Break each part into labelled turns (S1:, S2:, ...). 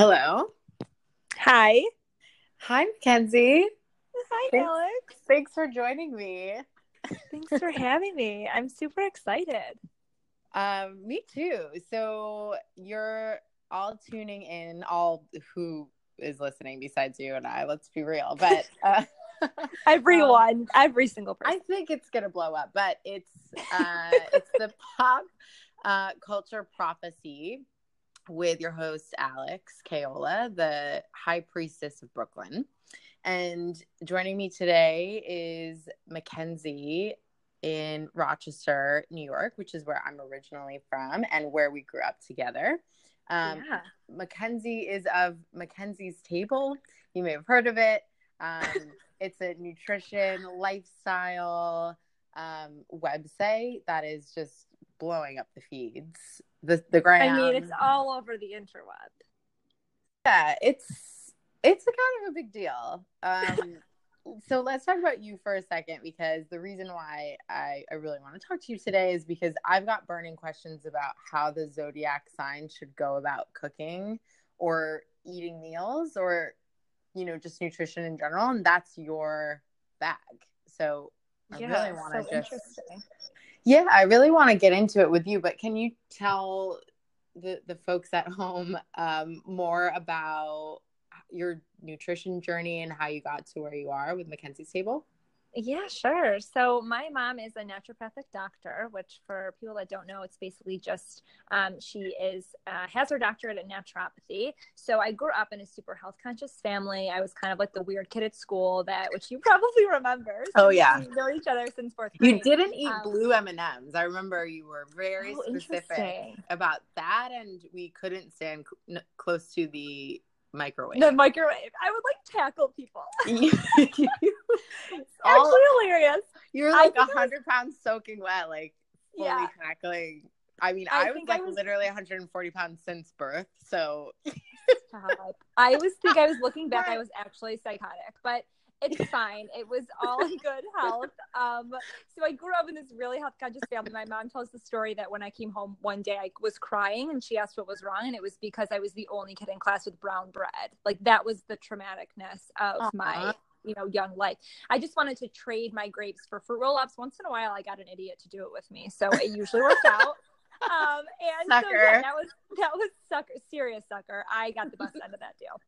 S1: Hello.
S2: Hi.
S1: Hi, Mackenzie.
S2: Hi,
S1: Thanks.
S2: Alex.
S1: Thanks for joining me.
S2: Thanks for having me. I'm super excited.
S1: Um, me too. So you're all tuning in, all who is listening besides you and I, let's be real. But uh,
S2: Everyone, every single person.
S1: I think it's gonna blow up, but it's uh it's the pop uh culture prophecy with your host Alex Kaola, the high priestess of Brooklyn. And joining me today is Mackenzie in Rochester, New York, which is where I'm originally from and where we grew up together. Um,
S2: yeah.
S1: Mackenzie is of Mackenzie's Table. You may have heard of it. Um, it's a nutrition lifestyle um, website that is just blowing up the feeds. The the ground.
S2: I mean, it's all over the interweb.
S1: yeah, it's it's a kind of a big deal. Um, so let's talk about you for a second because the reason why I, I really want to talk to you today is because I've got burning questions about how the zodiac sign should go about cooking or eating meals or you know just nutrition in general and that's your bag so i
S2: Yeah,
S1: really want to
S2: so
S1: just. Yeah i really want to get into it with you but can you tell the the folks at home um, more about your nutrition journey and how you got to where you are with Mackenzie's table
S2: Yeah, sure. So my mom is a naturopathic doctor, which for people that don't know, it's basically just um, she is uh, has her doctorate in naturopathy. So I grew up in a super health conscious family. I was kind of like the weird kid at school that, which you probably remember.
S1: Oh, yeah.
S2: we've known each other since fourth Grade.
S1: you didn't eat
S2: Um,
S1: blue m&ms i remember you were very
S2: Oh,
S1: specific about that and we couldn't stand cl- close to the microwave
S2: The microwave. I would like tackle people.
S1: all,
S2: Actually hilarious.
S1: you're like a
S2: think I was-
S1: hundred pounds soaking wet, like fully
S2: Yeah.
S1: tackling. I mean,
S2: I
S1: I, was
S2: think I
S1: like
S2: was-
S1: literally 140 pounds since birth. So.
S2: I was think I was looking back, I was actually psychotic, but it's fine. It was all in good health. Um, so I grew up in this really health conscious family. My mom tells the story that when I came home one day, I was crying and she asked what was wrong, and it was because I was the only kid in class with brown bread. Like that was the traumaticness of
S1: Aw.
S2: my you know young life. I just wanted to trade my grapes for fruit roll ups. Once in a while, I got an idiot to do it with me, so it usually worked out. Um, and so yeah, that was that was sucker, serious sucker. I got the best end of that deal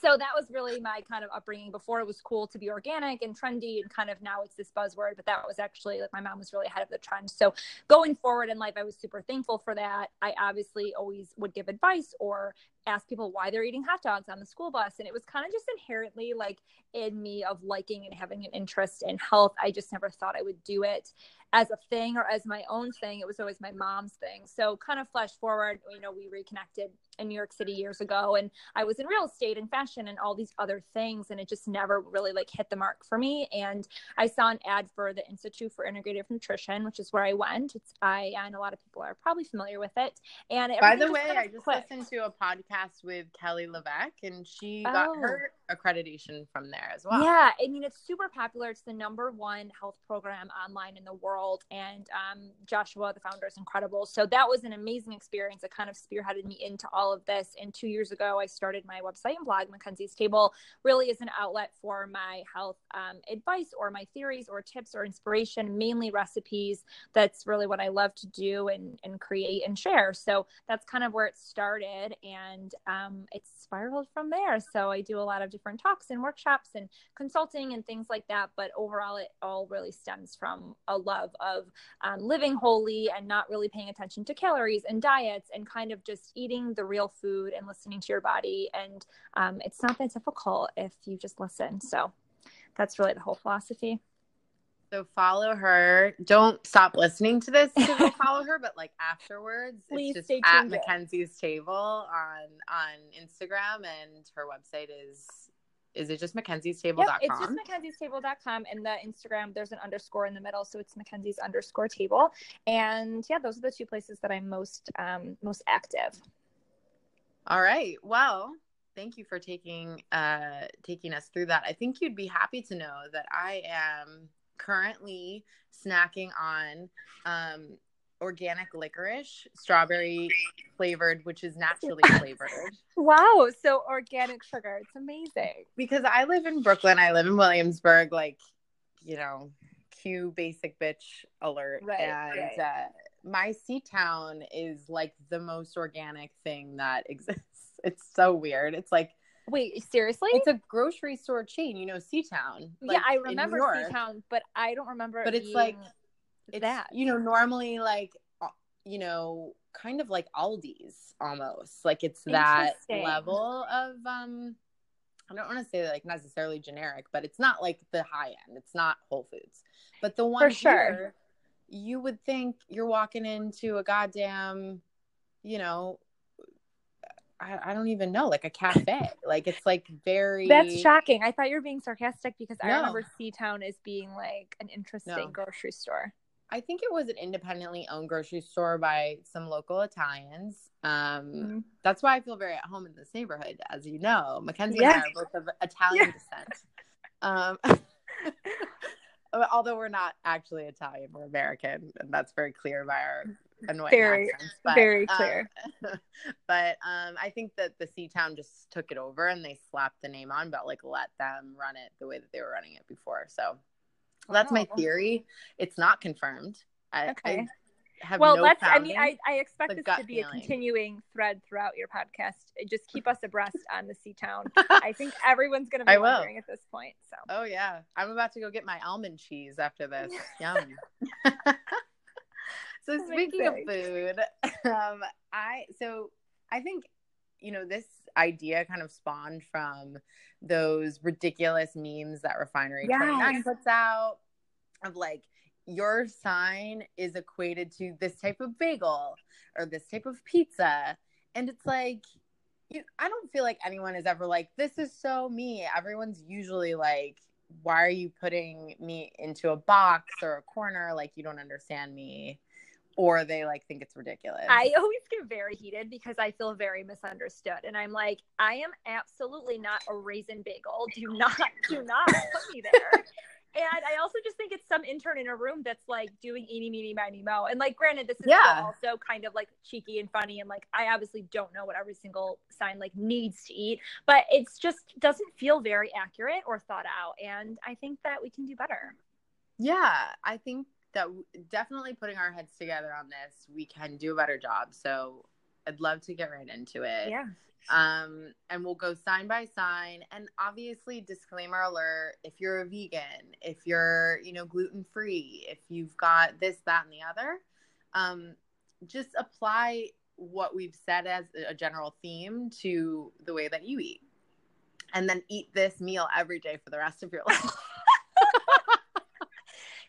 S2: so that was really my kind of upbringing. Before it was cool to be organic and trendy and kind of now it's this buzzword but that was actually like my mom was really ahead of the trend. So going forward in life i was super thankful for that. I obviously always would give advice or ask people why they're eating hot dogs on the school bus and it was kind of just inherently like in me of liking and having an interest in health i just never thought i would do it as a thing or as my own thing it was always my mom's thing so kind of flash forward you know we reconnected in new york city years ago and I was in real estate and fashion and all these other things, and it just never really like hit the mark for me. And I saw an ad for the Institute for Integrative Nutrition, which is where I went. It's I and a lot of people are probably familiar with it. And
S1: by the way,
S2: kind of
S1: I just listened to a podcast with Kelly LeVeque and she got
S2: Oh.
S1: her accreditation from there as well.
S2: Yeah, I mean it's super popular. It's the number one health program online in the world, and um, Joshua, the founder, is incredible. So that was an amazing experience. It kind of spearheaded me into all of this. And two years ago, I started my website and blog, Mackenzie's Table, really as an outlet for my health um, advice or my theories or tips or inspiration, mainly recipes. That's really what I love to do and and create and share. So that's kind of where it started, and um, it's spiraled from there. So I do a lot of different talks and workshops and consulting and things like that. But overall, it all really stems from a love of um, living holy and not really paying attention to calories and diets and kind of just eating the real food and listening to your body. And um, it's not that difficult if you just listen. So that's really the whole philosophy.
S1: So follow her. Don't stop listening to this to follow her, but like afterwards,
S2: Please
S1: it's just at. Mackenzie's Table on on Instagram, and her website is is it just mackenziestable.com?
S2: Yep, it's just mackenziestable.com and the Instagram, there's an underscore in the middle. So it's Mackenzie's underscore table. And yeah, those are the two places that I'm most um, most active.
S1: All right. Well, thank you for taking uh taking us through that. I think you'd be happy to know that I am currently snacking on um organic licorice, strawberry flavored, which is naturally flavored.
S2: Wow, so organic sugar. It's amazing.
S1: Because I live in Brooklyn, I live in Williamsburg, like, you know, cue basic bitch alert.
S2: Right,
S1: and
S2: right.
S1: Uh, my C town is like the most organic thing that exists. It's so weird. It's like
S2: Wait, seriously?
S1: it's a grocery store chain, you know, C town.
S2: yeah, I remember C Town, but I don't remember.
S1: But
S2: it
S1: it's like-
S2: being
S1: it's
S2: that.
S1: you know normally like uh, you know kind of like aldi's almost like it's that level of um i don't want to say like necessarily generic but it's not like the high end it's not whole foods but the one
S2: For sure.
S1: here, you would think you're walking into a goddamn you know I, I don't even know like a cafe like it's like very
S2: That's shocking. I thought you were being sarcastic because I remember C Town as being like an interesting
S1: No.
S2: grocery store.
S1: I think it was an independently owned grocery store by some local Italians. Um,
S2: Mhm.
S1: That's why I feel very at home in this neighborhood, as you know. Mackenzie
S2: Yeah.
S1: and I are both of Italian
S2: Yeah.
S1: descent. Um, although we're not actually Italian, we're American, and that's very clear by our annoying
S2: Very-
S1: accents. But,
S2: very
S1: um,
S2: clear.
S1: but um, I think that the C Town just took it over and they slapped the name on, but like let them run it the way that they were running it before. So that's my theory. It's not confirmed. I,
S2: Okay.
S1: I have
S2: well,
S1: no
S2: let's. I mean. I, I expect this to be
S1: feeling.
S2: a continuing thread throughout your podcast. Just keep us abreast on the C Town. I think everyone's going to be
S1: I will.
S2: wondering at this point. So
S1: Oh yeah, I'm about to go get my almond cheese after this. Yum. so speaking of food, um, I so I think you know this idea kind of spawned from those ridiculous memes that Refinery
S2: Yes.
S1: 29 puts out of like your sign is equated to this type of bagel or this type of pizza, and it's like. You, I don't feel like anyone is ever like, this is so me. Everyone's usually like, why are you putting me into a box or a corner? Like, you don't understand me. Or they like think it's ridiculous.
S2: I always get very heated because I feel very misunderstood, and I'm like, I am absolutely not a raisin bagel. Do not, do not put me there. And I also just think it's some intern in a room that's like doing eeny, meeny, miny, mo. And like, granted, this is
S1: Yeah.
S2: also kind of like cheeky and funny. And like, I obviously don't know what every single sign like needs to eat, but it's just doesn't feel very accurate or thought out. And I think that we can do better.
S1: yeah, I think that definitely putting our heads together on this, we can do a better job. So I'd love to get right into it.
S2: Yeah.
S1: um and we'll go sign by sign and obviously disclaimer alert if you're a vegan if you're you know gluten free if you've got this that and the other um just apply what we've said as a general theme to the way that you eat and then eat this meal every day for the rest of your life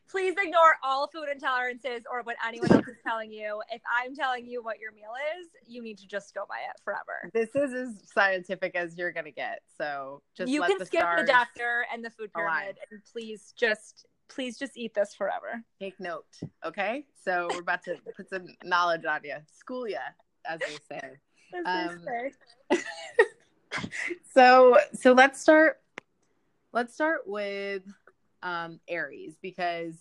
S2: Please ignore all food intolerances or what anyone else is telling you. If I'm telling you what your meal is, you need to just go by it forever.
S1: this is as scientific as you're gonna get so just
S2: you can
S1: the
S2: skip the doctor and the food
S1: align.
S2: pyramid and please just please just eat this forever.
S1: take note okay so we're about to put some knowledge on you school ya as they say
S2: As
S1: Um,
S2: they say.
S1: so so let's start let's start with um aries because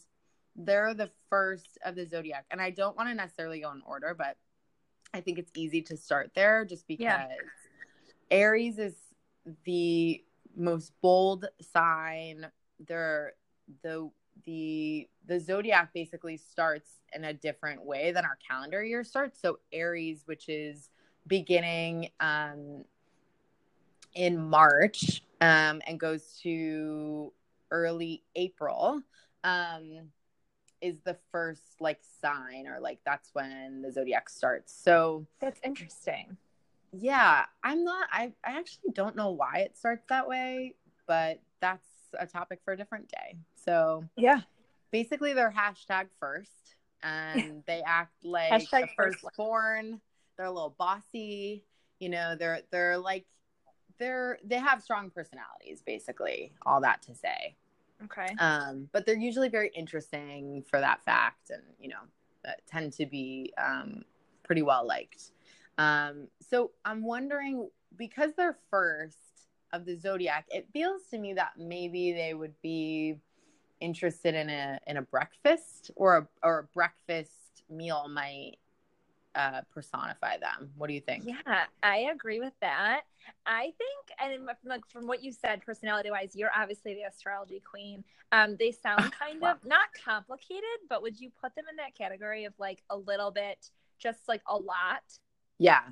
S1: they're the first of the zodiac. And i don't want to necessarily go in order but i think it's easy to start there just because
S2: Yeah.
S1: aries is the most bold sign. They're the the the zodiac basically starts in a different way than our calendar year starts. So aries which is beginning um in March um, and goes to early April um, is the first like sign or like that's when the zodiac starts. So
S2: That's interesting.
S1: yeah, I'm not. I I actually don't know why it starts that way, but that's a topic for a different day. So
S2: Yeah.
S1: basically, they're hashtag first, and they act like
S2: Hashtag
S1: the
S2: first.
S1: firstborn. They're a little bossy. You know, they're they're like they're they have strong personalities. Basically, all that to say.
S2: Okay.
S1: Um, but they're usually very interesting for that fact, and you know, that tend to be um, pretty well liked. Um, so I'm wondering because they're first of the zodiac, it feels to me that maybe they would be interested in a in a breakfast or a or a breakfast meal might uh, personify them. What do you think?
S2: Yeah, I agree with that. I think, and like from what you said, personality wise, you're obviously the astrology queen. Um, they sound kind wow. of not complicated, but would you put them in that category of like a little bit, just like a lot?
S1: Yeah.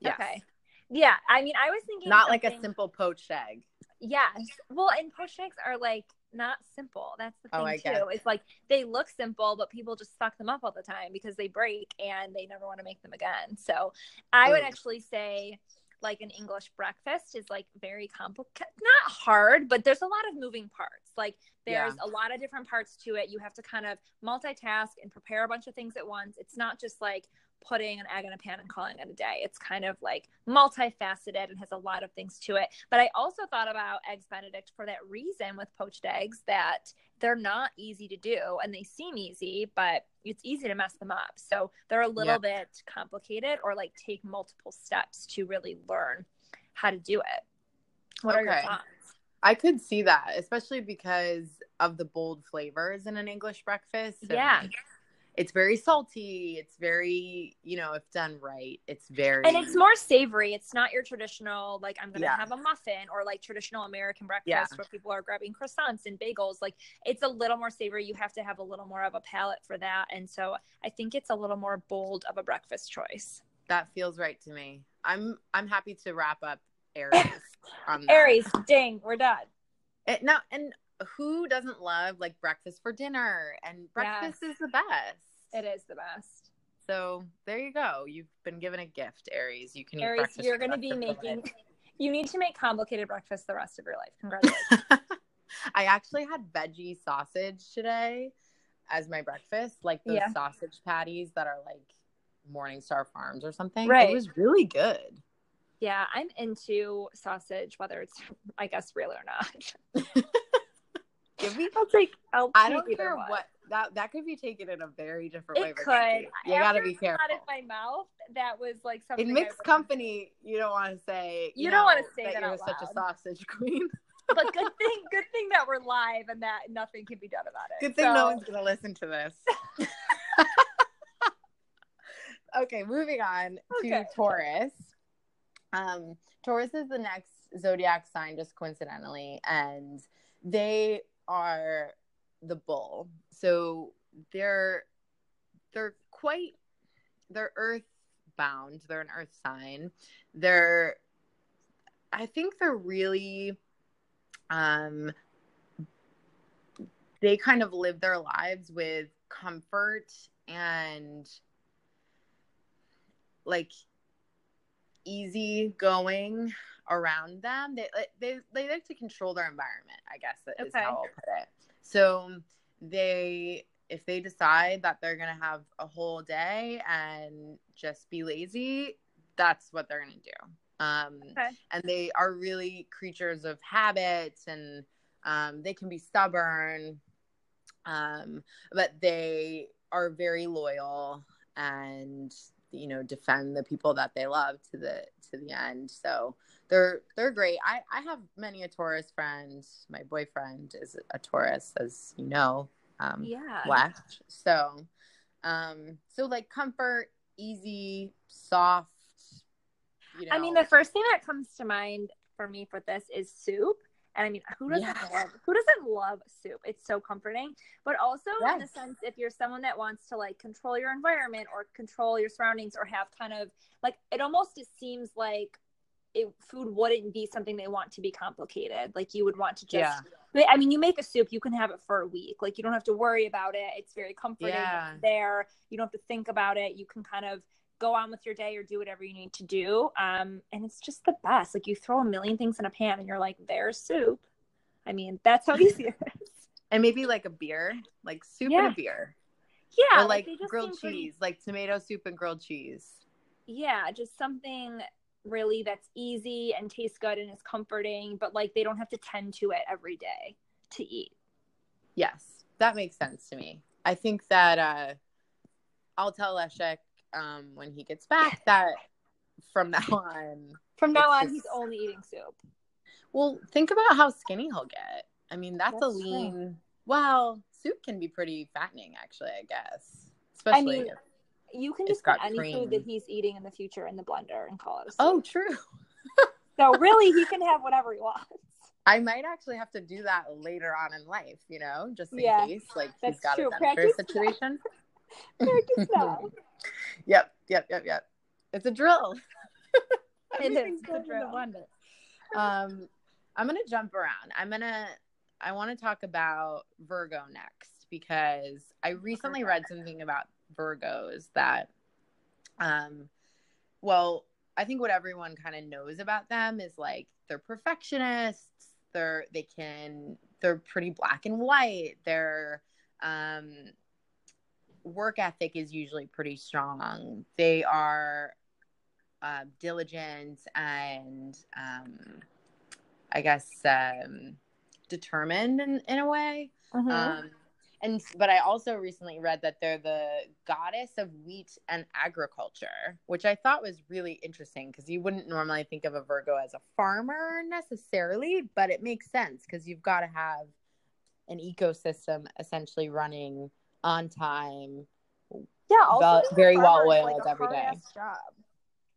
S1: Yes.
S2: Okay. Yeah, I mean, I was thinking
S1: not like a simple poached egg.
S2: Yes. Well, and poached eggs are like not simple. That's the oh, thing oh, too. It's like they look simple, but people just suck them up all the time because they break and they never want to make them again. So I Ooh. would actually say like an English breakfast is like very complicated, not hard, but there's a lot of moving parts. Like there's yeah. a lot of different parts to it. You have to kind of multitask and prepare a bunch of things at once. It's not just like, putting an egg in a pan and calling it a day. It's kind of like multifaceted and has a lot of things to it. But I also thought about eggs benedict for that reason with poached eggs that they're not easy to do and they seem easy, but it's easy to mess them up. So they're a little yeah. bit complicated or like take multiple steps to really learn how to do it. What okay. are your thoughts?
S1: I could see that, especially because of the bold flavors in an English breakfast.
S2: Yeah. Like,
S1: it's very salty. It's very, you know, if done right, it's very
S2: and it's more savory. It's not your traditional like I'm gonna yeah. have a muffin or like traditional American breakfast yeah. where people are grabbing croissants and bagels. Like it's a little more savory. You have to have a little more of a palate for that, and so I think it's a little more bold of a breakfast choice.
S1: That feels right to me. I'm I'm happy to wrap up Aries.
S2: Aries, ding, we're done.
S1: It, no, and who doesn't love like breakfast for dinner? And breakfast yes. is the best.
S2: It is the best.
S1: So there you go. You've been given a gift, Aries. You can
S2: Aries, you're going to be making. You need to make complicated breakfast the rest of your life. Congratulations.
S1: I actually had veggie sausage today as my breakfast, like those yeah. sausage patties that are like Morningstar Farms or something. Right. It was really good.
S2: Yeah, I'm into sausage, whether it's, I guess, real or not.
S1: Give me. I'll take. I'll I don't care one. what that that could be taken in a very different
S2: it
S1: way.
S2: Could.
S1: You gotta be careful.
S2: Out of my mouth, that was like something.
S1: In mixed company, you don't want to say.
S2: You, you don't want to say
S1: that,
S2: that
S1: you're such a sausage queen.
S2: but good thing, good thing that we're live and that nothing can be done about it.
S1: Good thing so. no one's gonna listen to this. okay, moving on okay. to Taurus. Um, Taurus is the next zodiac sign, just coincidentally, and they are the bull. So they're they're quite they're earth bound. They're an earth sign. They're I think they're really um they kind of live their lives with comfort and like easy going around them. They they they like to control their environment. I guess is okay. how I'll put it. So they if they decide that they're gonna have a whole day and just be lazy, that's what they're gonna do. Um, okay. And they are really creatures of habits, and um, they can be stubborn, um, but they are very loyal and you know defend the people that they love to the to the end. So they're they're great. I I have many a Taurus friends. My boyfriend is a Taurus, as you know. Um,
S2: yeah.
S1: Left. So, um, so like comfort, easy, soft.
S2: You know. I mean, the first thing that comes to mind for me for this is soup. And I mean, who doesn't love who doesn't love soup? It's so comforting. But also yes. in the sense if you're someone that wants to like control your environment or control your surroundings or have kind of like it almost just seems like it, food wouldn't be something they want to be complicated. Like you would want to just yeah. I mean, you make a soup, you can have it for a week. Like you don't have to worry about it. It's very comforting yeah. there. You don't have to think about it. You can kind of go on with your day or do whatever you need to do. Um, and it's just the best. Like you throw a million things in a pan and you're like, there's soup. I mean, that's how easy it is.
S1: And maybe like a beer, like soup yeah. and a beer.
S2: Yeah.
S1: Or like, like grilled cheese, pretty... like tomato soup and grilled cheese.
S2: Yeah, just something really that's easy and tastes good and is comforting, but like they don't have to tend to it every day to eat.
S1: Yes, that makes sense to me. I think that uh, I'll tell Leszek um, when he gets back that from now on.
S2: From now on, just... he's only eating soup.
S1: Well, think about how skinny he'll get. I mean, that's, that's a lean. True. Well, soup can be pretty fattening, actually. I guess, especially. I mean,
S2: you can just put any
S1: cream.
S2: food that he's eating in the future in the blender and call it a soup.
S1: Oh, true.
S2: so really, he can have whatever he wants.
S1: I might actually have to do that later on in life, you know, just in
S2: Yeah,
S1: case. Like he's got
S2: true.
S1: a denture situation.
S2: Practice now.
S1: yep, yep, yep, yep. It's a drill.
S2: It is, a
S1: going in the
S2: drill.
S1: Um, I'm gonna jump around. I'm gonna. I want to talk about Virgo next because I recently read something about Virgos that, um, well, I think what everyone kind of knows about them is like they're perfectionists. They're they can they're pretty black and white. They're um, work ethic is usually pretty strong. They are uh, diligent and um, I guess um, determined in, in a way.
S2: Mhm.
S1: Um, and but I also recently read that they're the goddess of wheat and agriculture, which I thought was really interesting because you wouldn't normally think of a Virgo as a farmer necessarily, but it makes sense because you've got to have an ecosystem essentially running on time.
S2: yeah, also
S1: very well oiled
S2: like
S1: every day.
S2: Job.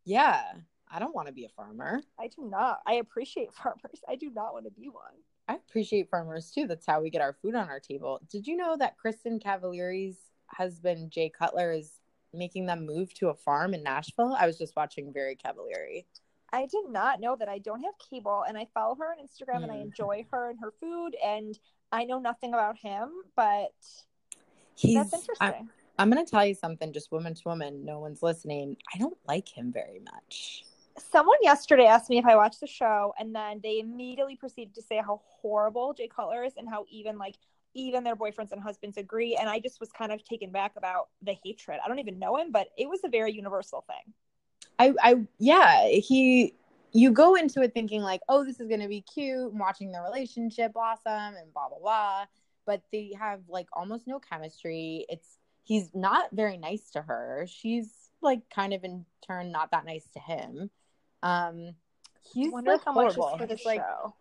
S1: Yeah, I don't want to be a farmer.
S2: I do not. I appreciate farmers. I do not want to be one.
S1: I appreciate farmers too. That's how we get our food on our table. Did you know that Kristin Cavallari's husband Jay Cutler is making them move to a farm in Nashville? I was just watching Very Cavallari.
S2: I did not know that. I don't have cable, and I follow her on Instagram, and I
S1: Mm.
S2: enjoy her and her food. And I know nothing about him, but
S1: He's.
S2: that's interesting.
S1: I'm gonna tell you something, just woman to woman. No one's listening. I don't like him very much.
S2: Someone yesterday asked me if I watched the show, and then they immediately proceeded to say how horrible Jay Cutler is, and how even like even their boyfriends and husbands agree. And I just was kind of taken back about the hatred. I don't even know him, but it was a very universal thing.
S1: I, I, yeah, he. You go into it thinking like, oh, this is gonna be cute, and watching the relationship blossom and blah blah blah. But they have like almost no chemistry. It's he's not very nice to her. She's like kind of in turn not that nice to him. Um,
S2: I
S1: he's
S2: wonder
S1: like
S2: how much for the
S1: He's like
S2: show.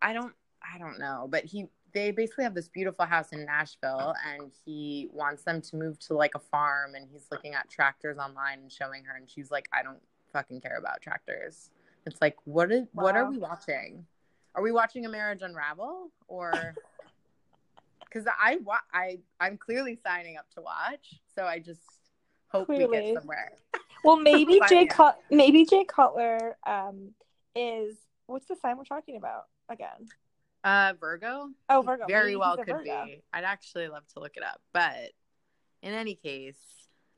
S1: I don't I don't know, but he they basically have this beautiful house in Nashville and he wants them to move to like a farm and he's looking at tractors online and showing her and she's like I don't fucking care about tractors. It's like what is what are we watching? Are we watching a marriage unravel or cuz I wa- I I'm clearly signing up to watch, so I just hope we
S2: Clearly.
S1: get somewhere.
S2: Well, maybe Jay. Cut maybe Jay Cutler um is what's the sign we're talking about again?
S1: Uh Virgo?
S2: Oh, Virgo.
S1: very
S2: Maybe
S1: well could
S2: Virgo.
S1: be. I'd actually love to look it up. But in any case,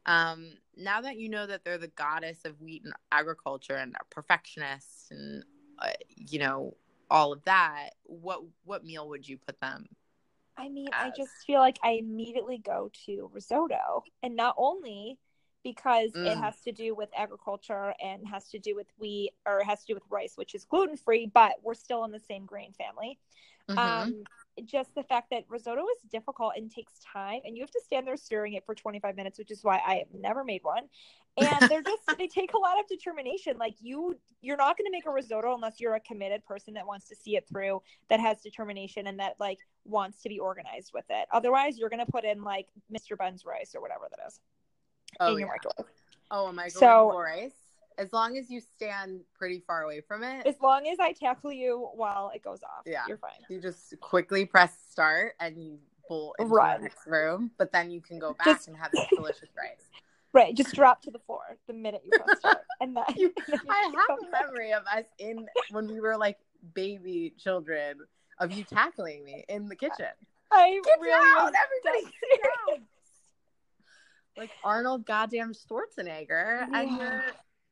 S1: um, now that you know that they're the goddess of wheat and agriculture and are perfectionists and uh, you know all of that, what what meal would you put them?
S2: I mean, I just feel like I immediately go to risotto, and not only because it
S1: Mm.
S2: has to do with agriculture and has to do with wheat or has to do with rice, which is gluten free, but we're still in the same grain family.
S1: Mhm.
S2: Um, just the fact that risotto is difficult and takes time, and you have to stand there stirring it for 25 minutes, which is why I have never made one. And they're just they take a lot of determination. Like you, you're not going to make a risotto unless you're a committed person that wants to see it through, that has determination, and that like wants to be organized with it. Otherwise, you're going to put in like Mr. bun's rice or whatever that is
S1: oh,
S2: in your
S1: yeah.
S2: microwave.
S1: oh, a microwave
S2: So-
S1: rice. As long as you stand pretty far away from it,
S2: As long as I tackle you while it goes off,
S1: Yeah.
S2: you're fine.
S1: you just quickly press start and you bolt into
S2: Run.
S1: the next room. But then you can go back
S2: Just-
S1: and have this delicious rice.
S2: Right, just drop to the floor the minute you press start, and then
S1: You-
S2: and you
S1: I have a
S2: back.
S1: memory of us in when we were like baby children of you tackling me in the kitchen.
S2: I
S1: Get
S2: really
S1: down, everybody get down. Like Arnold goddamn Schwarzenegger, and you're,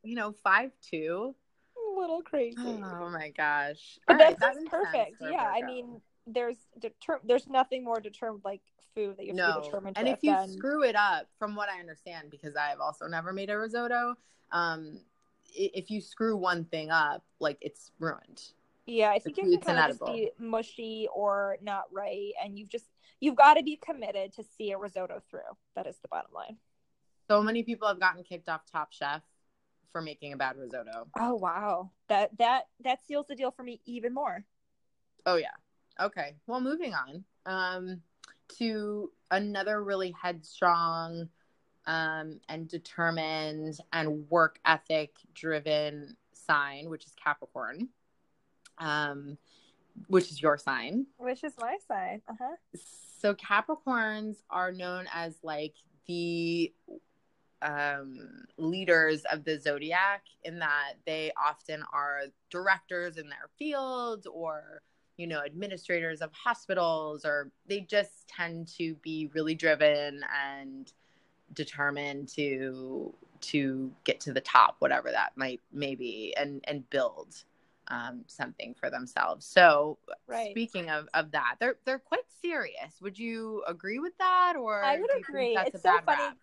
S1: you know, five two.
S2: a little crazy.
S1: Oh my gosh!
S2: but
S1: All right,
S2: that
S1: that
S2: perfect. Yeah, I mean, there's deter- there's nothing more determined like food that you have to
S1: no.
S2: be determined
S1: And if you
S2: than-
S1: screw it up, from what I understand, because I have also never made a risotto, um, if you screw one thing up, like it's ruined.
S2: yeah, I think
S1: it's-
S2: it can kind of just be mushy or not right, and you've just you've got to be committed to see a risotto through. That is the bottom line.
S1: So many people have gotten kicked off Top Chef for making a bad risotto.
S2: Oh wow, that that that seals the deal for me even more.
S1: Oh yeah. Okay. Well, moving on um, to another really headstrong, um, and determined and work ethic driven sign, which is Capricorn, um, which is your sign.
S2: Which is my sign. Uh-huh.
S1: So Capricorns are known as like the um, leaders of the zodiac in that they often are directors in their fields or you know administrators of hospitals or they just tend to be really driven and determined to to get to the top whatever that might maybe and and build um, something for themselves so
S2: Right.
S1: speaking of of that they're they're quite serious would you agree with that or
S2: I would
S1: do you think
S2: agree.
S1: that's
S2: It's
S1: a
S2: so funny
S1: rap?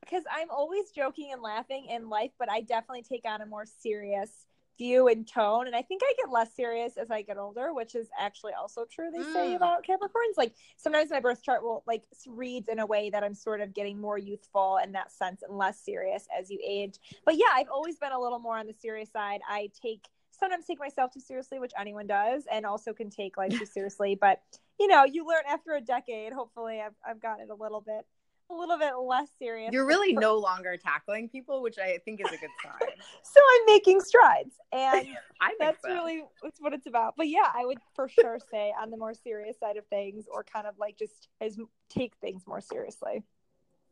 S2: because I'm always joking and laughing in life, but I definitely take on a more serious view and tone. And I think I get less serious as I get older, which is actually also true. They say
S1: Mm.
S2: about Capricorns. Like sometimes my birth chart will like reads in a way that I'm sort of getting more youthful in that sense and less serious as you age. But yeah, I've always been a little more on the serious side. I take sometimes take myself too seriously, which anyone does, and also can take life too seriously. But you know, you learn after a decade. Hopefully, I've I've gotten it a little bit a little bit less serious.
S1: You're really no longer tackling people, which I think is a good sign.
S2: so I'm making strides, and
S1: I
S2: that's
S1: so.
S2: really that's what it's about. But yeah, I would for sure say on the more serious side of things, or kind of like just as take things more seriously.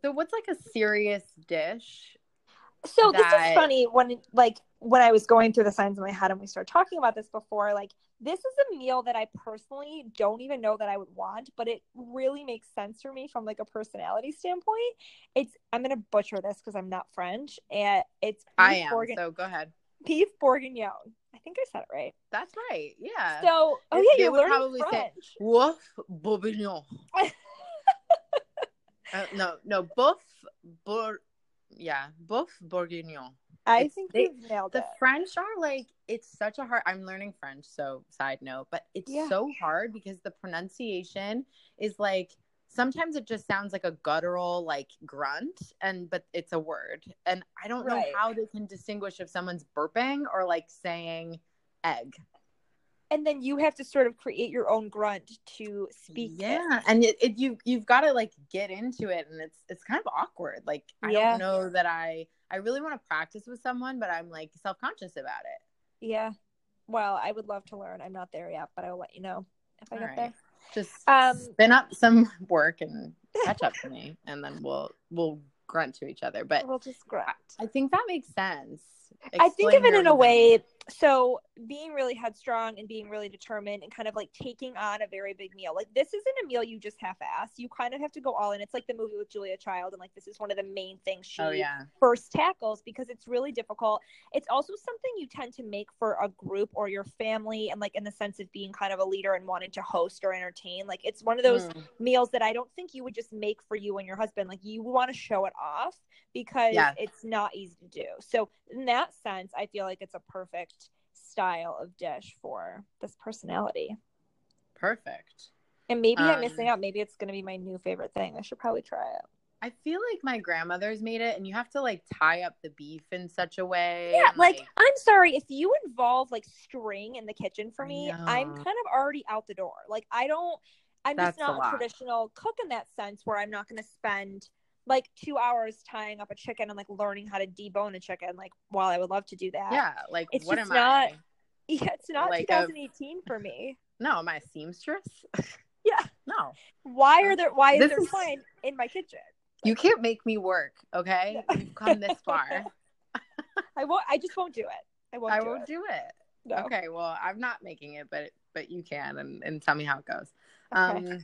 S1: So, what's like a serious dish?
S2: So this is funny when like when I was going through the signs in my head and we started talking about this before, like this is a meal that I personally don't even know that I would want, but it really makes sense for me from like a personality standpoint. It's I'm gonna butcher this because I'm not French, and it's
S1: I am.
S2: bourguignon-
S1: So, go ahead.
S2: beef bourguignon. I think I said it right.
S1: That's right. Yeah.
S2: So, oh yeah, you're
S1: would
S2: learning
S1: probably say-
S2: French.
S1: Wolf bourguignon. Uh, no, no, boeuf bour. Yeah, boeuf bourguignon.
S2: I
S1: It's-
S2: think
S1: they-
S2: you've nailed
S1: The
S2: it.
S1: French are like it's such a hard. I'm learning French, so side note, but it's
S2: Yeah.
S1: so hard because the pronunciation is like sometimes it just sounds like a guttural like grunt, and but it's a word, and I don't know
S2: Right.
S1: how they can distinguish if someone's burping or like saying egg.
S2: And then you have to sort of create your own grunt to speak. it.
S1: yeah and it, it you you've got to like get into it and it's it's kind of awkward like i
S2: Yeah.
S1: don't know that i i really want to practice with someone but i'm like self-conscious about it
S2: Yeah. Well, I would love to learn. I'm not there yet, but I'll let you know if I
S1: All
S2: get
S1: right.
S2: there.
S1: just
S2: Um,
S1: spin up some work and catch up to me and then we'll we'll grunt to each other but
S2: We'll just grunt.
S1: i think that makes sense
S2: I think of it in a way. So being really headstrong and being really determined and kind of like taking on a very big meal. Like this isn't a meal you just half-ass. You kind of have to go all in. It's like the movie with Julia Child, and like this is one of the main things she
S1: oh yeah
S2: first tackles because it's really difficult. It's also something you tend to make for a group or your family, and like in the sense of being kind of a leader and wanting to host or entertain. Like it's one of those
S1: Mm.
S2: meals that I don't think you would just make for you and your husband. Like you want to show it off because
S1: Yeah.
S2: it's not easy to do. So in that sense, I feel like it's a perfect style of dish for this personality.
S1: perfect
S2: And maybe I'm
S1: Um,
S2: missing out. Maybe it's going to be my new favorite thing. I should probably try it.
S1: i feel like my grandmother's made it and you have to like tie up the beef in such a way
S2: Yeah,
S1: and,
S2: like I'm sorry if you involve like string in the kitchen for me, I'm kind of already out the door. Like I don't I'm
S1: That's
S2: just not a,
S1: lot.
S2: traditional cook in that sense where I'm not going to spend like 2 hours tying up a chicken and like learning how to debone a chicken like while I would love to do that.
S1: yeah
S2: It's
S1: what
S2: just
S1: am
S2: not-
S1: i
S2: Yeah, it's not
S1: Like a-
S2: 2018 for me.
S1: no am i a seamstress
S2: Yeah.
S1: no
S2: Why are there why is
S1: This
S2: there
S1: is-
S2: twine in my kitchen?
S1: You can't make me work, okay?
S2: No.
S1: You've come this far.
S2: I won't I just won't do it. I won't
S1: I
S2: do
S1: won't
S2: it.
S1: do it.
S2: No.
S1: Okay, well, I'm not making it, but but you can and, and tell me how it goes.
S2: Okay.
S1: Um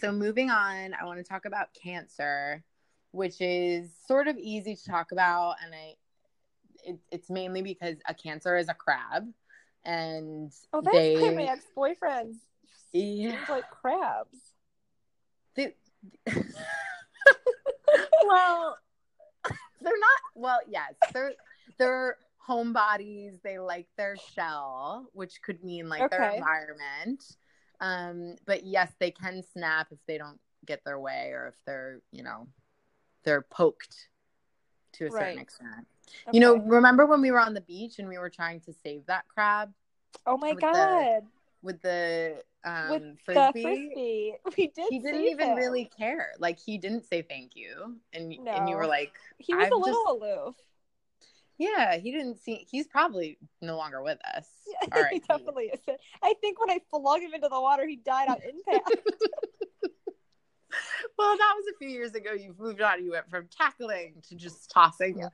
S1: so moving on, I want to talk about cancer, which is sort of easy to talk about and I it, it's mainly because a cancer is a crab and
S2: oh, that's
S1: they
S2: my ex-boyfriends
S1: Yeah.
S2: seems like crabs.
S1: they, well they're not well yes they're they're homebodies they like their shell which could mean like their environment um but yes they can snap if they don't get their way or if they're you know they're poked to a certain
S2: Right.
S1: You know remember when we were on the beach and we were trying to save that crab
S2: Oh my
S1: with the-
S2: god.
S1: with the um
S2: with
S1: frisbee,
S2: the frisbee. We did.
S1: he didn't even really care. Like he didn't say thank you, and and you were like,
S2: He was
S1: I'm
S2: a little aloof.
S1: yeah, he didn't see. He's probably no longer with us.
S2: Yeah,
S1: All right,
S2: he definitely is. I think when I flung him into the water, he died on impact.
S1: Well, that was a few years ago. You've moved on. You went from tackling to just tossing,
S2: Yeah.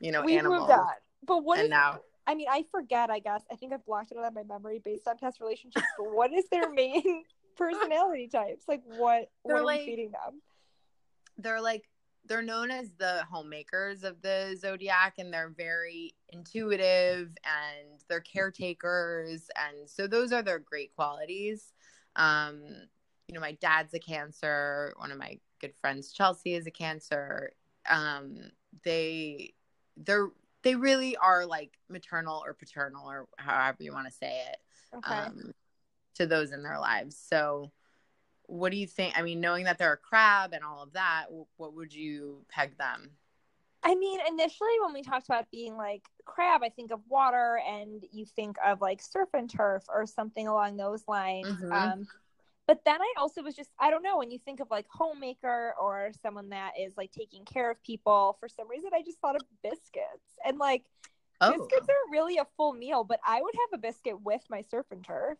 S1: You know,
S2: we
S1: animals.
S2: moved on. But what
S1: and
S2: is?
S1: now
S2: I mean, I forget. I guess I think I've blocked it out of my memory based on past relationships. But what is their main personality types? Like what?
S1: They're
S2: what are
S1: like-
S2: we feeding them?
S1: they're like they're known as the homemakers of the zodiac and they're very intuitive and they're caretakers and so those are their great qualities um you know my dad's a cancer one of my good friends chelsea is a cancer um they they're they really are like maternal or paternal or however you want to say it
S2: Okay.
S1: um, to those in their lives. So, what do you think? I mean, knowing that they're a crab and all of that, what would you peg them?
S2: I mean, initially when we talked about being like crab, I think of water, and you think of like surf and turf or something along those lines.
S1: Mhm.
S2: Um, but then I also was just I don't know when you think of like homemaker or someone that is like taking care of people. For some reason, I just thought of biscuits and like
S1: Oh,
S2: biscuits are really a full meal. But I would have a biscuit with my surf and turf.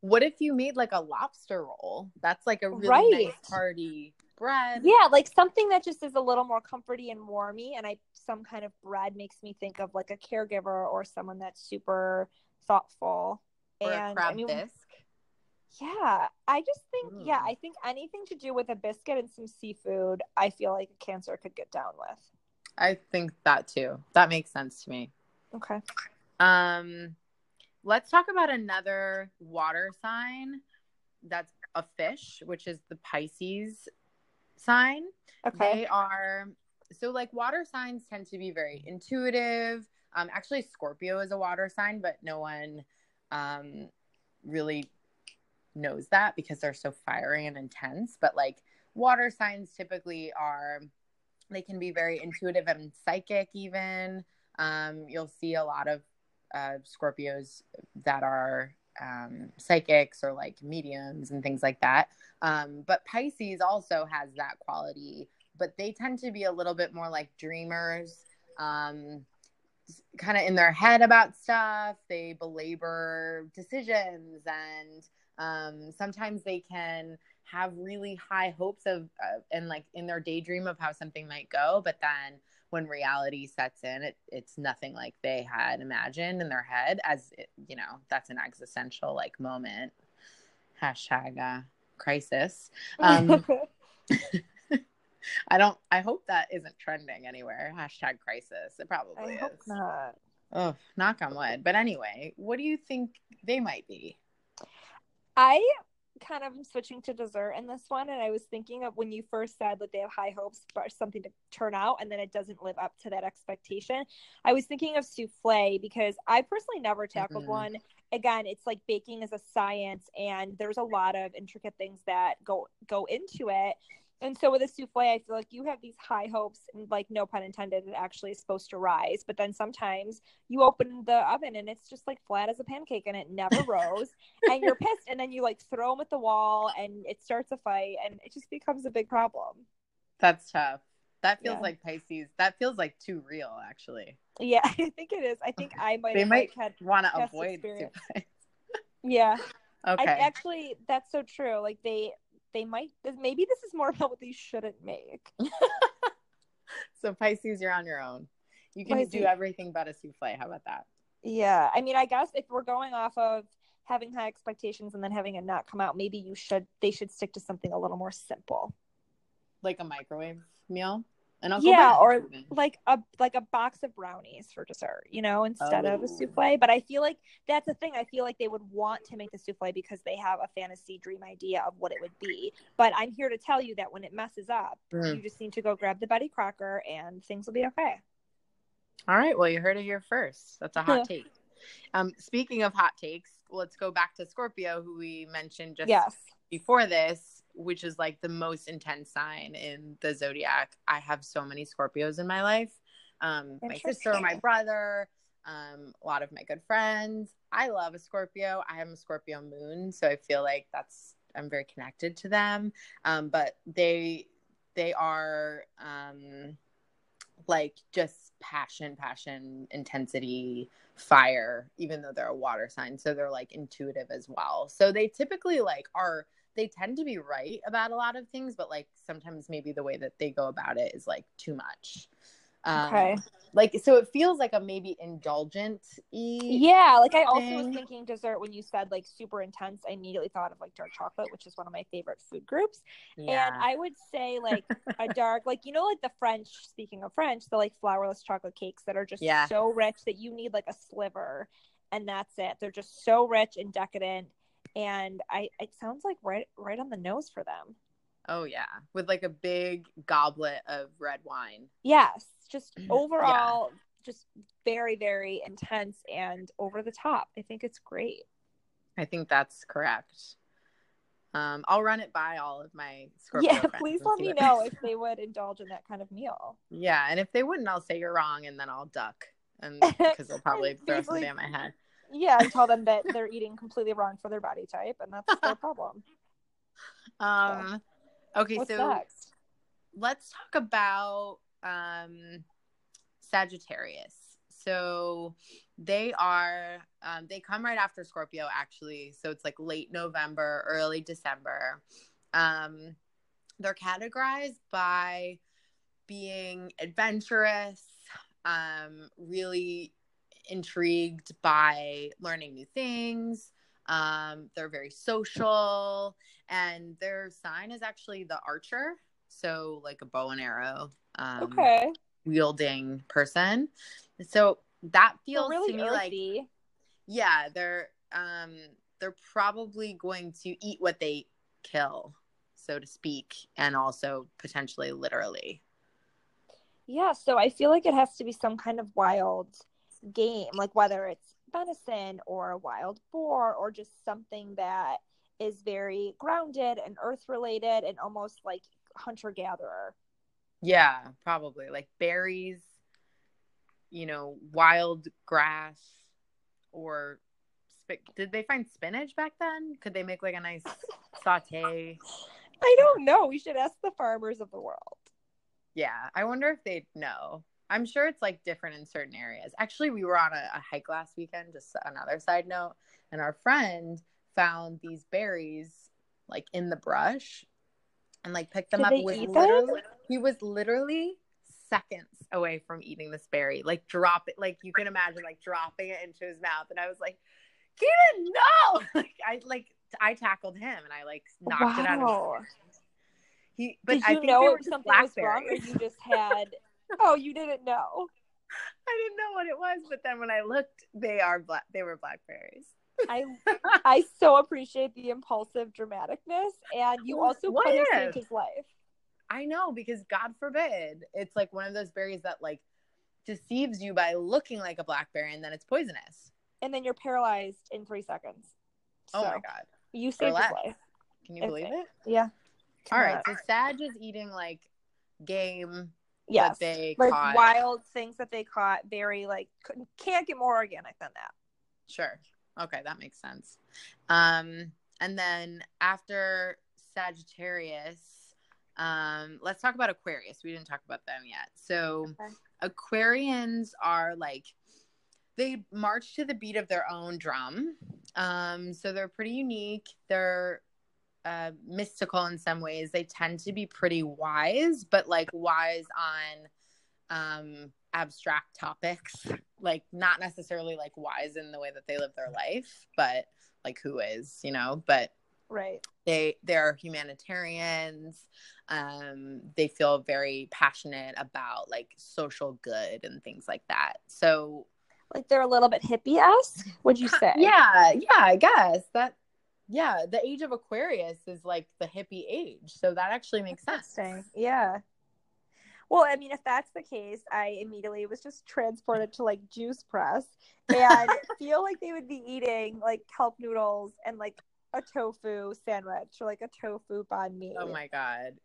S1: what if you made like a lobster roll? That's like a really
S2: Right.
S1: nice hearty bread.
S2: Yeah, like something that just is a little more comforty and warmy. And I some kind of bread makes me think of like a caregiver or someone that's super thoughtful.
S1: or
S2: and
S1: a crab
S2: I mean,
S1: bisque.
S2: Yeah, I just think yeah,
S1: Mm.
S2: I think anything to do with a biscuit and some seafood, I feel like a cancer could get down with.
S1: I think that too. That makes sense to me.
S2: Okay.
S1: Um, let's talk about another water sign that's a fish, which is the Pisces sign.
S2: Okay.
S1: They are so like water signs tend to be very intuitive. Um, actually, Scorpio is a water sign, but no one um, really knows that because they're so fiery and intense. But like water signs typically are, they can be very intuitive and psychic, even. Um, you'll see a lot of uh, Scorpios that are um, psychics or like mediums and things like that. Um, but Pisces also has that quality, but they tend to be a little bit more like dreamers, um, kind of in their head about stuff. They belabor decisions, and um, sometimes they can have really high hopes of uh, and like in their daydream of how something might go, but then when reality sets in, it, it's nothing like they had imagined in their head. As it, you know, that's an existential like moment. Hashtag uh, crisis. Um, I don't. I hope that isn't trending anywhere. Hashtag crisis. It probably
S2: I
S1: is.
S2: hope not.
S1: Oh, knock on wood. But anyway, what do you think they might be?
S2: I kind of am switching to dessert in this one, and I was thinking of when you first said that they have high hopes for something to turn out, and then it doesn't live up to that expectation. I was thinking of souffle because I personally never tackled
S1: Mhm.
S2: one. Again, it's like baking is a science, and there's a lot of intricate things that go go into it. And so with a souffle, I feel like you have these high hopes, and like no pun intended, it actually is supposed to rise. But then sometimes you open the oven and it's just like flat as a pancake and it never rose, and you're pissed. And then you like throw them at the wall, and it starts a fight, and it just becomes a big problem.
S1: That's tough. That feels
S2: Yeah.
S1: like Pisces. That feels like too real, actually.
S2: Yeah, I think it is. I think I might
S1: They
S2: have
S1: might
S2: like.
S1: Want to avoid
S2: Yeah,
S1: Okay.
S2: I actually that's so true. Like they they might maybe this is more about what they shouldn't make.
S1: so Pisces, you're on your own. You can
S2: Pisces.
S1: do everything but a souffle. How about that?
S2: Yeah, I mean, I guess if we're going off of having high expectations and then having it not come out, maybe you should they should stick to something a little more simple.
S1: Like a microwave meal? And
S2: yeah, or like a like a box of brownies for dessert, you know, instead of
S1: Oh.
S2: a souffle. But I feel like that's the thing. I feel like they would want to make the souffle because they have a fantasy dream idea of what it would be. But I'm here to tell you that when it messes up,
S1: Mm.
S2: you just need to go grab the Betty Crocker and things will be okay.
S1: All right. Well, you heard it here first. That's a hot take. Um, speaking of hot takes, let's go back to Scorpio, who we mentioned just
S2: yes.
S1: before this, which is like the most intense sign in the zodiac. I have so many Scorpios in my life. Um, my sister, my brother, um, a lot of my good friends. I love a Scorpio. I am a Scorpio moon, so I feel like that's I'm very connected to them. Um, but they they are um, like just passion, passion, intensity, fire. Even though they're a water sign, so they're like intuitive as well. So they typically like are they tend to be right about a lot of things, but like sometimes maybe the way that they go about it is like too much. Um, okay. Like so, it feels like a maybe indulgent.
S2: Yeah, like I also was thinking dessert when you said like super intense. I immediately thought of like dark chocolate, which is one of my favorite food groups. Yeah. And I would say like a dark, like you know, like the French. Speaking of French, the like flourless chocolate cakes that are just yeah. so rich that you need like a sliver, and that's it. They're just so rich and decadent, and I it sounds like right right on the nose for them.
S1: Oh yeah, with like a big goblet of red wine.
S2: Yes, just overall yeah. just very very intense and over the top. I think it's great.
S1: I think that's correct. Um, I'll run it by all of my Scorpio
S2: Yeah, please let me know if they would indulge in that kind of meal.
S1: Yeah, and if they wouldn't, I'll say you're wrong, and then I'll duck, and because they'll probably throw something at my head.
S2: Yeah, and tell them that they're eating completely wrong for their body type, and that's their problem.
S1: Um, so. Okay, so next? let's talk about um, Sagittarius. So they are um, they come right after Scorpio actually. So it's like late November, early December. Um, they're categorized by being adventurous, um, really intrigued by learning new things. Um, they're very social and their sign is actually the archer, so like a bow and arrow. Um, okay. Wielding person. So that feels really to me earthy. like yeah, they're um they're probably going to eat what they kill, so to speak, and also potentially literally.
S2: Yeah, so I feel like it has to be some kind of wild game, like whether it's venison or a wild boar or just something that is very grounded and earth related and almost like hunter gatherer.
S1: Yeah, probably like berries, you know, wild grass or did they find spinach back then? Could they make like a nice saute?
S2: I don't know. We should ask the farmers of the world.
S1: Yeah, I wonder if they'd know. I'm sure it's like different in certain areas. Actually, we were on a, a hike last weekend, just another side note, and our friend found these berries like in the brush and like picked them Did up with literally them? he was literally seconds away from eating this berry like drop it like you can imagine like dropping it into his mouth and i was like Keenan, no like i like i tackled him and i like knocked wow. it out of his he but
S2: Did you I think know something was wrong or you just had oh you didn't know
S1: I didn't know what it was, but then when I looked, they are black. They were blackberries.
S2: I I so appreciate the impulsive dramaticness, and you also what put if? his life.
S1: I know because God forbid it's like one of those berries that like deceives you by looking like a blackberry, and then it's poisonous.
S2: And then you're paralyzed in three seconds.
S1: So oh my God!
S2: You saved his life.
S1: Can you believe it?
S2: Yeah.
S1: All right. So Sag is eating like game
S2: yes. they like caught. wild things that they caught. Very like can't get more organic than that.
S1: Sure. Okay, that makes sense. Um, and then after Sagittarius, um, let's talk about Aquarius. We didn't talk about them yet. So okay. Aquarians are like they march to the beat of their own drum. Um, so they're pretty unique. They're uh, mystical in some ways. They tend to be pretty wise, but like wise on um, abstract topics. Like not necessarily like wise in the way that they live their life but like who is you know? But
S2: right.
S1: they they're humanitarians. Um they feel very passionate about like social good and things like that. So
S2: like they're a little bit hippie-esque would you say?
S1: yeah yeah i guess. That yeah the age of aquarius is like the hippie age so that actually makes sense
S2: yeah well, I mean, if that's the case, I immediately was just transported to like Juice Press and feel like they would be eating like kelp noodles and like a tofu sandwich or like a tofu banh mi.
S1: Oh my god.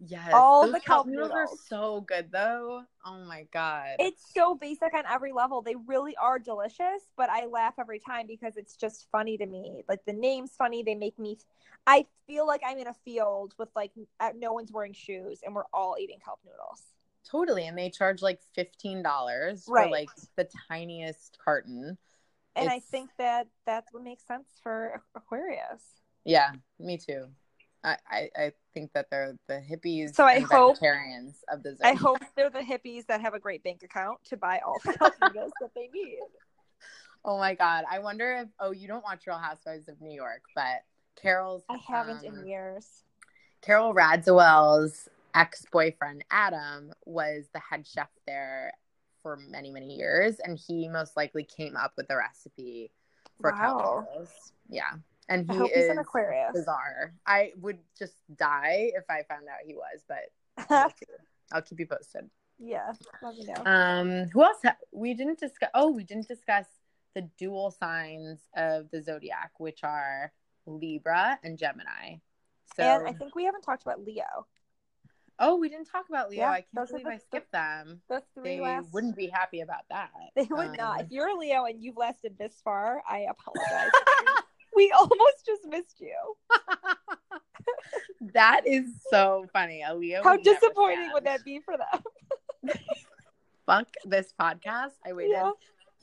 S1: Yes,
S2: All
S1: those
S2: the
S1: kelp
S2: kelp
S1: noodles are so good though. Oh my god.
S2: It's so basic on every level. They really are delicious, but I laugh every time because it's just funny to me. Like the name's funny. They make me. I feel like I'm in a field with like no one's wearing shoes and we're all eating kelp noodles.
S1: totally, and they charge like fifteen dollars
S2: Right.
S1: for like the tiniest carton.
S2: And I think that that's what makes sense for Aquarius.
S1: Yeah, me too. I, I, I think that they're the hippies
S2: So I hope-
S1: vegetarians of the
S2: I hope they're the hippies that have a great bank account to buy all the kelp that they need.
S1: Oh my god. I wonder if oh you don't watch Real Housewives of New York, but Carol's
S2: I haven't
S1: um,
S2: in years.
S1: Carol Radziwill's ex-boyfriend Adam was the head chef there for many, many years, and he most likely came up with the recipe for
S2: Wow.
S1: noodles. Yeah. And
S2: I
S1: he is
S2: an Aquarius.
S1: bizarre. I would just die if I found out he was, but. I'll keep you posted.
S2: yeah, let me know.
S1: Um, who else? Ha- we didn't discuss. Oh, we didn't discuss the dual signs of the zodiac, which are Libra and Gemini. So,
S2: and I think we haven't talked about Leo.
S1: oh, we didn't talk about Leo.
S2: Yeah,
S1: I can't believe
S2: the-
S1: I skipped them.
S2: The three
S1: They
S2: last
S1: wouldn't be happy about that.
S2: They would not.
S1: Um,
S2: If you're a Leo and you've lasted this far, I apologize. we almost just missed you.
S1: that is so funny. A Leo.
S2: How disappointing would that be for them?
S1: Fuck this podcast. I waited
S2: Yeah.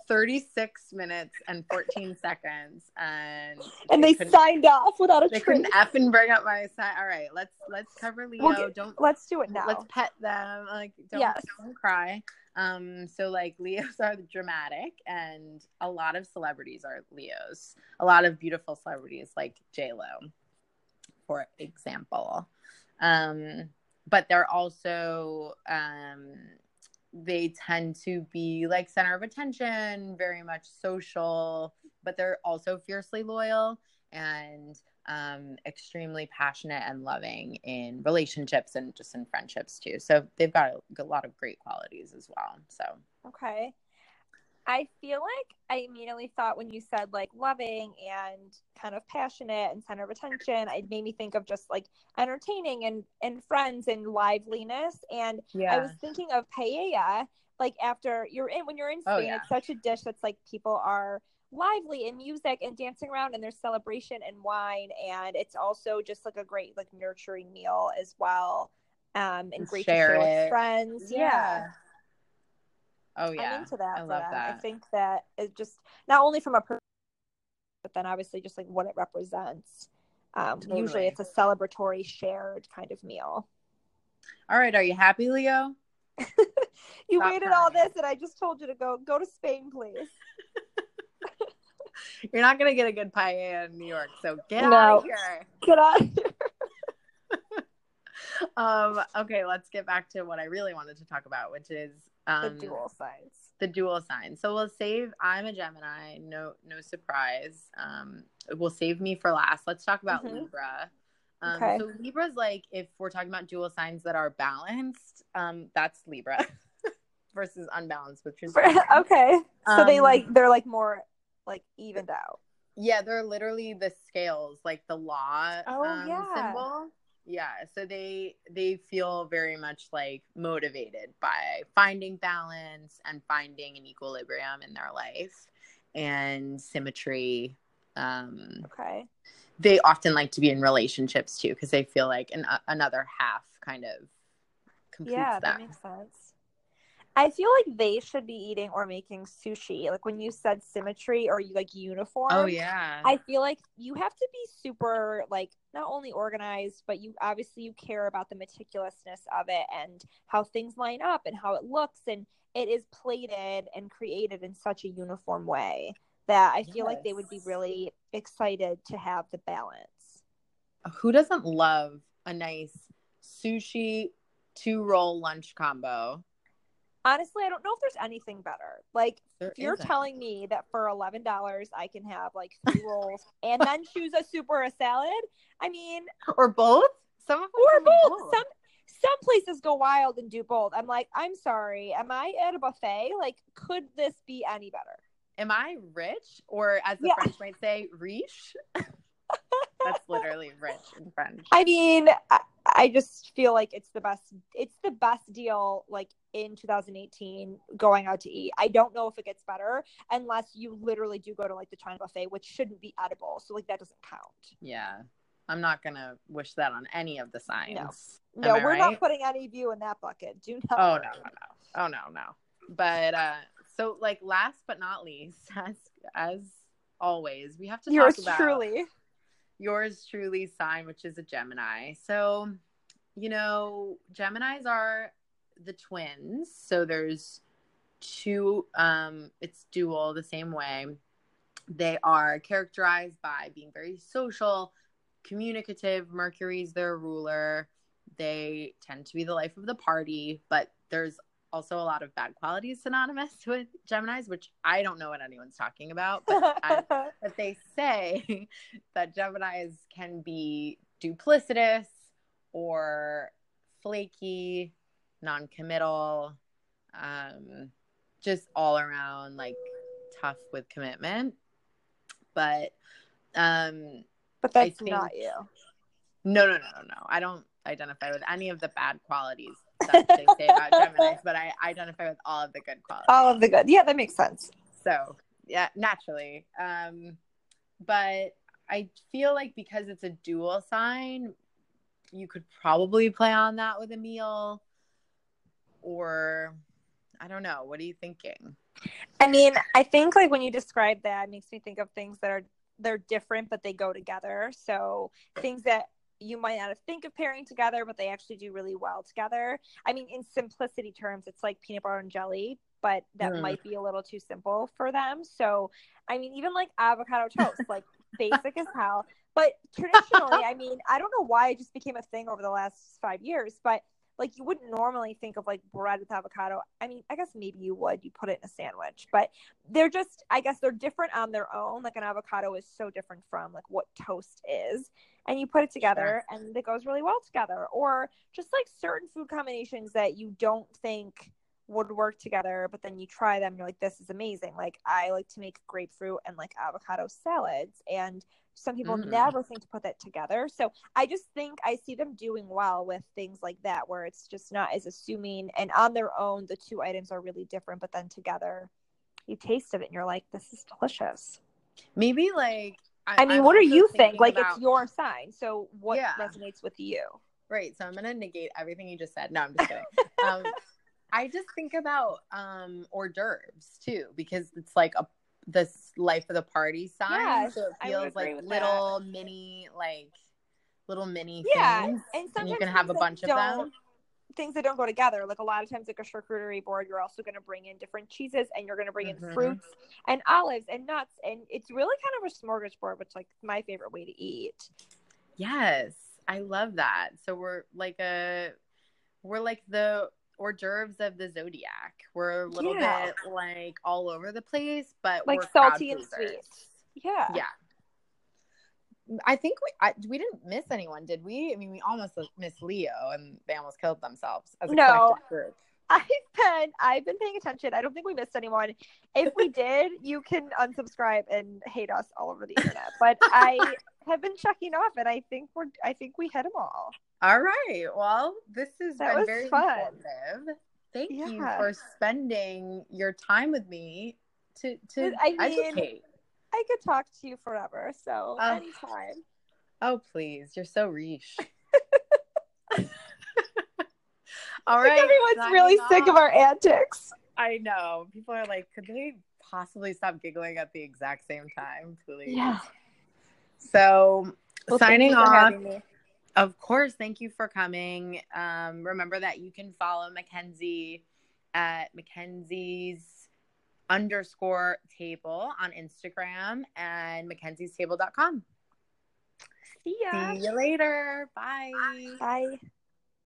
S1: 36 minutes and 14 seconds, and
S2: And they
S1: couldn't-
S2: signed off without a
S1: They
S2: trace.
S1: couldn't effing bring up my side. All right, let's let's cover Leo.
S2: We'll get-
S1: don't
S2: Let's do it now.
S1: let's pet them. Like don't,
S2: Yes.
S1: don't cry. Um, so like Leos are dramatic, and a lot of celebrities are Leos. A lot of beautiful celebrities like J Lo, for example. Um, but they're also um they tend to be like center of attention, very much social, but they're also fiercely loyal and um, extremely passionate and loving in relationships and just in friendships too. So they've got a, a lot of great qualities as well. So
S2: Okay. I feel like I immediately thought when you said like loving and kind of passionate and center of attention, it made me think of just like entertaining and and friends and liveliness. And yeah. I was thinking of paella, like after you're in when you're in
S1: Oh,
S2: Spain,
S1: yeah.
S2: it's such a dish that's like people are lively in music and dancing around and there's celebration and wine and it's also just like a great like nurturing meal as well. Um and
S1: Just
S2: great
S1: share
S2: to share
S1: it.
S2: with friends. yeah.
S1: Oh yeah.
S2: I'm into that
S1: I love
S2: them. I think that it just not only from a per- but then obviously just like what it represents. Um,
S1: Totally.
S2: Usually it's a celebratory shared kind of meal.
S1: All right, are you happy, Leo?
S2: You
S1: Stop
S2: waited all this and I just told you to go go to Spain, please.
S1: You're not gonna get a good paella in New York, so get
S2: No.
S1: out of here.
S2: Get on.
S1: Um, okay, let's get back to what I really wanted to talk about, which is
S2: the
S1: um,
S2: dual signs.
S1: the dual sign. So we'll save. I'm a Gemini. No, no surprise. Um, we'll save me for last. Let's talk about
S2: Mhm.
S1: Libra. Um,
S2: Okay.
S1: So Libra's like if we're talking about dual signs that are balanced, um, that's Libra versus unbalanced, which is
S2: okay. So they
S1: Um,
S2: like they're like more like evened out.
S1: yeah, they're literally the scales, like the law
S2: Oh,
S1: um,
S2: yeah.
S1: symbol. Yeah, so they they feel very much like motivated by finding balance and finding an equilibrium in their life and symmetry. Um,
S2: Okay.
S1: They often like to be in relationships too because they feel like an, uh, another half kind of completes
S2: Yeah, that
S1: them.
S2: makes sense. I feel like they should be eating or making sushi. Like when you said symmetry or you like uniform.
S1: Oh yeah,
S2: I feel like you have to be super like not only organized, but you obviously you care about the meticulousness of it and how things line up and how it looks and it is plated and created in such a uniform way that I feel like they would be really excited to have the balance.
S1: who doesn't love a nice sushi two roll lunch combo?
S2: Honestly, I don't know if there's anything better. Like
S1: There
S2: if you're
S1: isn't.
S2: telling me that for eleven dollars I can have like three rolls and then choose a soup or a salad, I mean,
S1: or both. Some of them
S2: or
S1: with
S2: both. Some some places go wild and do both. I'm like, I'm sorry, am I at a buffet? Like, could this be any better?
S1: Am I rich, or as the
S2: Yeah.
S1: French might say, riche? That's literally rich in French.
S2: I mean, I, I just feel like it's the best. It's the best deal. Like in 2018, going out to eat. I don't know if it gets better unless you literally do go to like the China buffet, which shouldn't be edible. So like that doesn't count.
S1: Yeah. I'm not gonna wish that on any of the signs.
S2: No, no we're right? not putting any of you in that bucket. Do not.
S1: Oh no, no, no. Oh no, no. But uh so like last but not least, as as always, we have to
S2: yours
S1: talk about
S2: truly.
S1: Yours truly sign, which is a Gemini. So, you know, Geminis are the twins. So there's two um it's dual the same way. They are characterized by being very social, communicative. Mercury's their ruler. They tend to be the life of the party, but there's also a lot of bad qualities synonymous with Geminis, which I don't know what anyone's talking about, but, I, but they say that Geminis can be duplicitous or flaky, non-committal, um, just all around like tough with commitment. But um,
S2: but that's think, not you.
S1: No, no, no, no, no. I don't identify with any of the bad qualities that they say about Geminis, but I identify with all of the good qualities.
S2: All of the good. Yeah, that makes sense.
S1: So yeah, naturally. Um, but I feel like because it's a dual sign, you could probably play on that with Emil. Or I don't know. What are you thinking?
S2: I mean, I think like when you describe that, it makes me think of things that are they're different but they go together. So things that you might not think of pairing together, but they actually do really well together. I mean, in simplicity terms, it's like peanut butter and jelly, but that mm. might be a little too simple for them. So, I mean, even like avocado toast, like basic as hell. But traditionally, I mean, I don't know why it just became a thing over the last five years, but like you wouldn't normally think of like bread with avocado. I mean, I guess maybe you would. You put it in a sandwich, but they're just I guess they're different on their own. Like an avocado is so different from like what toast is. And you put it together sure. and it goes really well together. Or just like certain food combinations that you don't think would work together, but then you try them, you're like, this is amazing. Like I like to make grapefruit and like avocado salads and some people mm. never think to put that together. So I just think I see them doing well with things like that, where it's just not as assuming. And on their own, the two items are really different, but then together, you taste of it and you're like, this is delicious.
S1: Maybe like,
S2: I, I mean, I'm what do you think? Like, about... it's your sign. So what yeah. resonates with you?
S1: Right. So I'm going to negate everything you just said. No, I'm just kidding. um, I just think about um hors d'oeuvres too, because it's like a this life of the party sign. So it feels like little that. mini, like little mini yeah, things. And, and you can have a bunch of them.
S2: Things that don't go together. Like a lot of times, like a charcuterie board, you're also going to bring in different cheeses and you're going to bring mm-hmm. in fruits and olives and nuts. And it's really kind of a smorgasbord, which like my favorite way to eat.
S1: Yes, I love that. So we're like a, we're like the hors d'oeuvres of the zodiac. We're a little yeah. bit like all over the place, but
S2: like salty and sweet. Yeah,
S1: yeah. I think we I, we didn't miss anyone, did we? I mean, we almost missed Leo, and they almost killed themselves as a no. group.
S2: I've been I've been paying attention. I don't think we missed anyone. If we did, you can unsubscribe and hate us all over the internet. But I have been checking off, and I think we're I think we hit them all.
S1: All right. Well, this has that been very fun. informative. Thank yeah. you for spending your time with me to to I mean, educate.
S2: I could talk to you forever, so anytime.
S1: Oh please, you're so riche. All right.
S2: everyone's really sick of our antics.
S1: I know. People are like, could they possibly stop giggling at the exact same time, please?
S2: Yeah.
S1: So well, signing off. Of course, thank you for coming. Um, remember that you can follow Mackenzie at Mackenzie's underscore table on Instagram and mackenziestable.com.
S2: See ya.
S1: See you later. Bye.
S2: Bye.